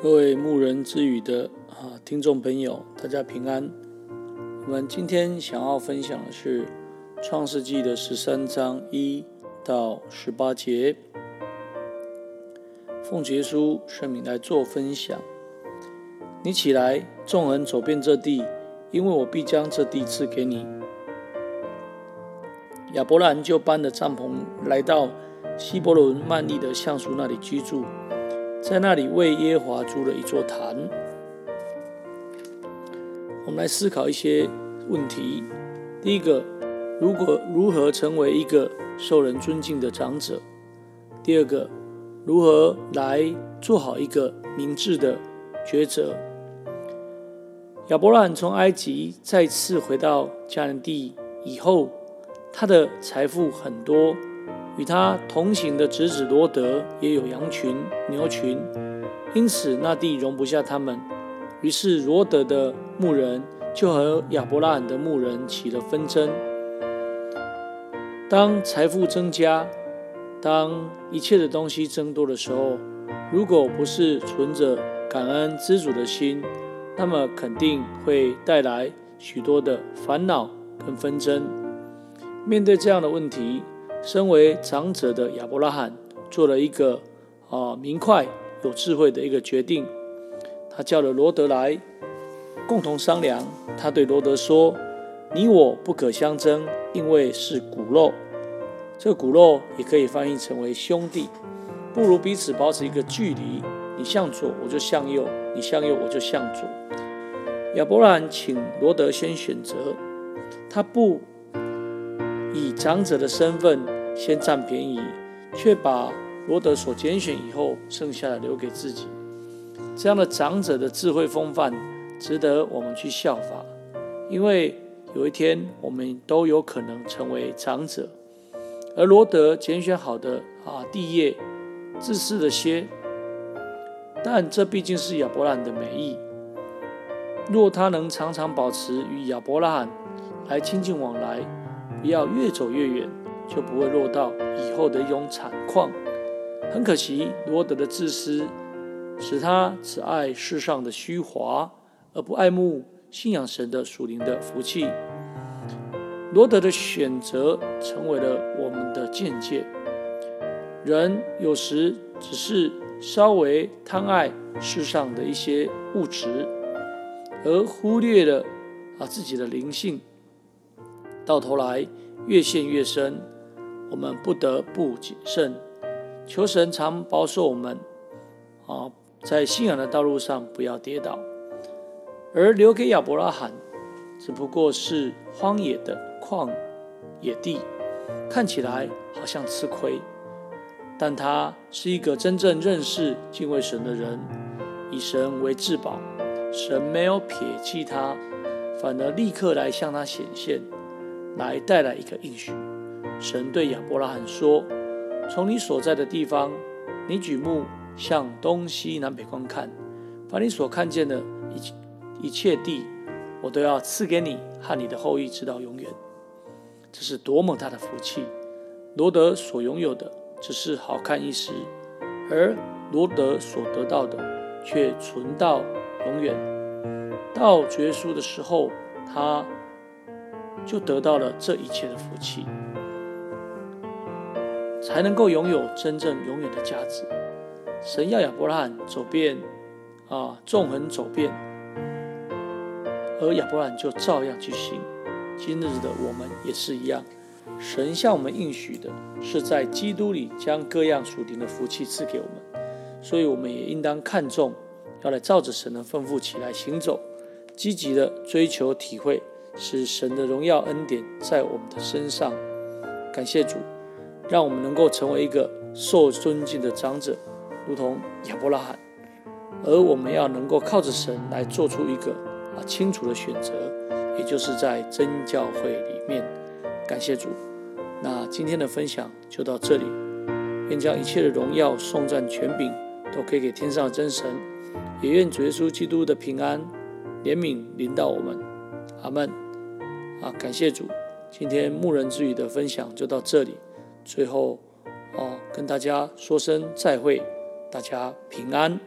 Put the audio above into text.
各位牧人之语的啊听众朋友，大家平安。我们今天想要分享的是《创世纪》的十三章一到十八节。奉耶书圣名来做分享。你起来，纵横走遍这地，因为我必将这地赐给你。亚伯兰就搬了帐篷，来到希伯仑曼利的橡树那里居住。在那里为耶和华筑了一座坛。我们来思考一些问题。第一个，如果如何成为一个受人尊敬的长者？第二个，如何来做好一个明智的抉择？亚伯兰从埃及再次回到迦南地以后，他的财富很多。与他同行的侄子罗德也有羊群、牛群，因此那地容不下他们。于是罗德的牧人就和亚伯拉罕的牧人起了纷争。当财富增加，当一切的东西增多的时候，如果不是存着感恩知足的心，那么肯定会带来许多的烦恼跟纷争。面对这样的问题，身为长者的亚伯拉罕做了一个啊明快有智慧的一个决定，他叫了罗德来共同商量。他对罗德说：“你我不可相争，因为是骨肉。这骨肉也可以翻译成为兄弟，不如彼此保持一个距离。你向左，我就向右；你向右，我就向左。”亚伯拉请罗德先选择，他不。以长者的身份先占便宜，却把罗德所拣选以后剩下的留给自己。这样的长者的智慧风范，值得我们去效法。因为有一天我们都有可能成为长者。而罗德拣选好的啊地业，自私了些，但这毕竟是亚伯拉罕的美意。若他能常常保持与亚伯拉罕来亲近往来。不要越走越远，就不会落到以后的一种惨况。很可惜，罗德的自私使他只爱世上的虚华，而不爱慕信仰神的属灵的福气。罗德的选择成为了我们的见解。人有时只是稍微贪爱世上的一些物质，而忽略了啊自己的灵性。到头来越陷越深，我们不得不谨慎，求神常保守我们啊，在信仰的道路上不要跌倒。而留给亚伯拉罕，只不过是荒野的旷野地，看起来好像吃亏，但他是一个真正认识敬畏神的人，以神为至宝，神没有撇弃他，反而立刻来向他显现。来带来一个应许。神对亚伯拉罕说：“从你所在的地方，你举目向东西南北观看，把你所看见的一一切地，我都要赐给你和你的后裔，直到永远。”这是多么大的福气！罗德所拥有的只是好看一时，而罗德所得到的却存到永远。到主耶稣的时候，他。就得到了这一切的福气，才能够拥有真正永远的价值。神要亚伯拉罕走遍啊，纵横走遍，而亚伯拉罕就照样去行。今日的我们也是一样，神向我们应许的是在基督里将各样属灵的福气赐给我们，所以我们也应当看重，要来照着神的吩咐起来行走，积极的追求体会。使神的荣耀恩典在我们的身上，感谢主，让我们能够成为一个受尊敬的长者，如同亚伯拉罕。而我们要能够靠着神来做出一个啊清楚的选择，也就是在真教会里面。感谢主，那今天的分享就到这里，愿将一切的荣耀、颂赞、权柄都可以给天上的真神，也愿主耶稣基督的平安、怜悯临到我们。阿门。啊，感谢主，今天牧人之语的分享就到这里。最后，哦，跟大家说声再会，大家平安。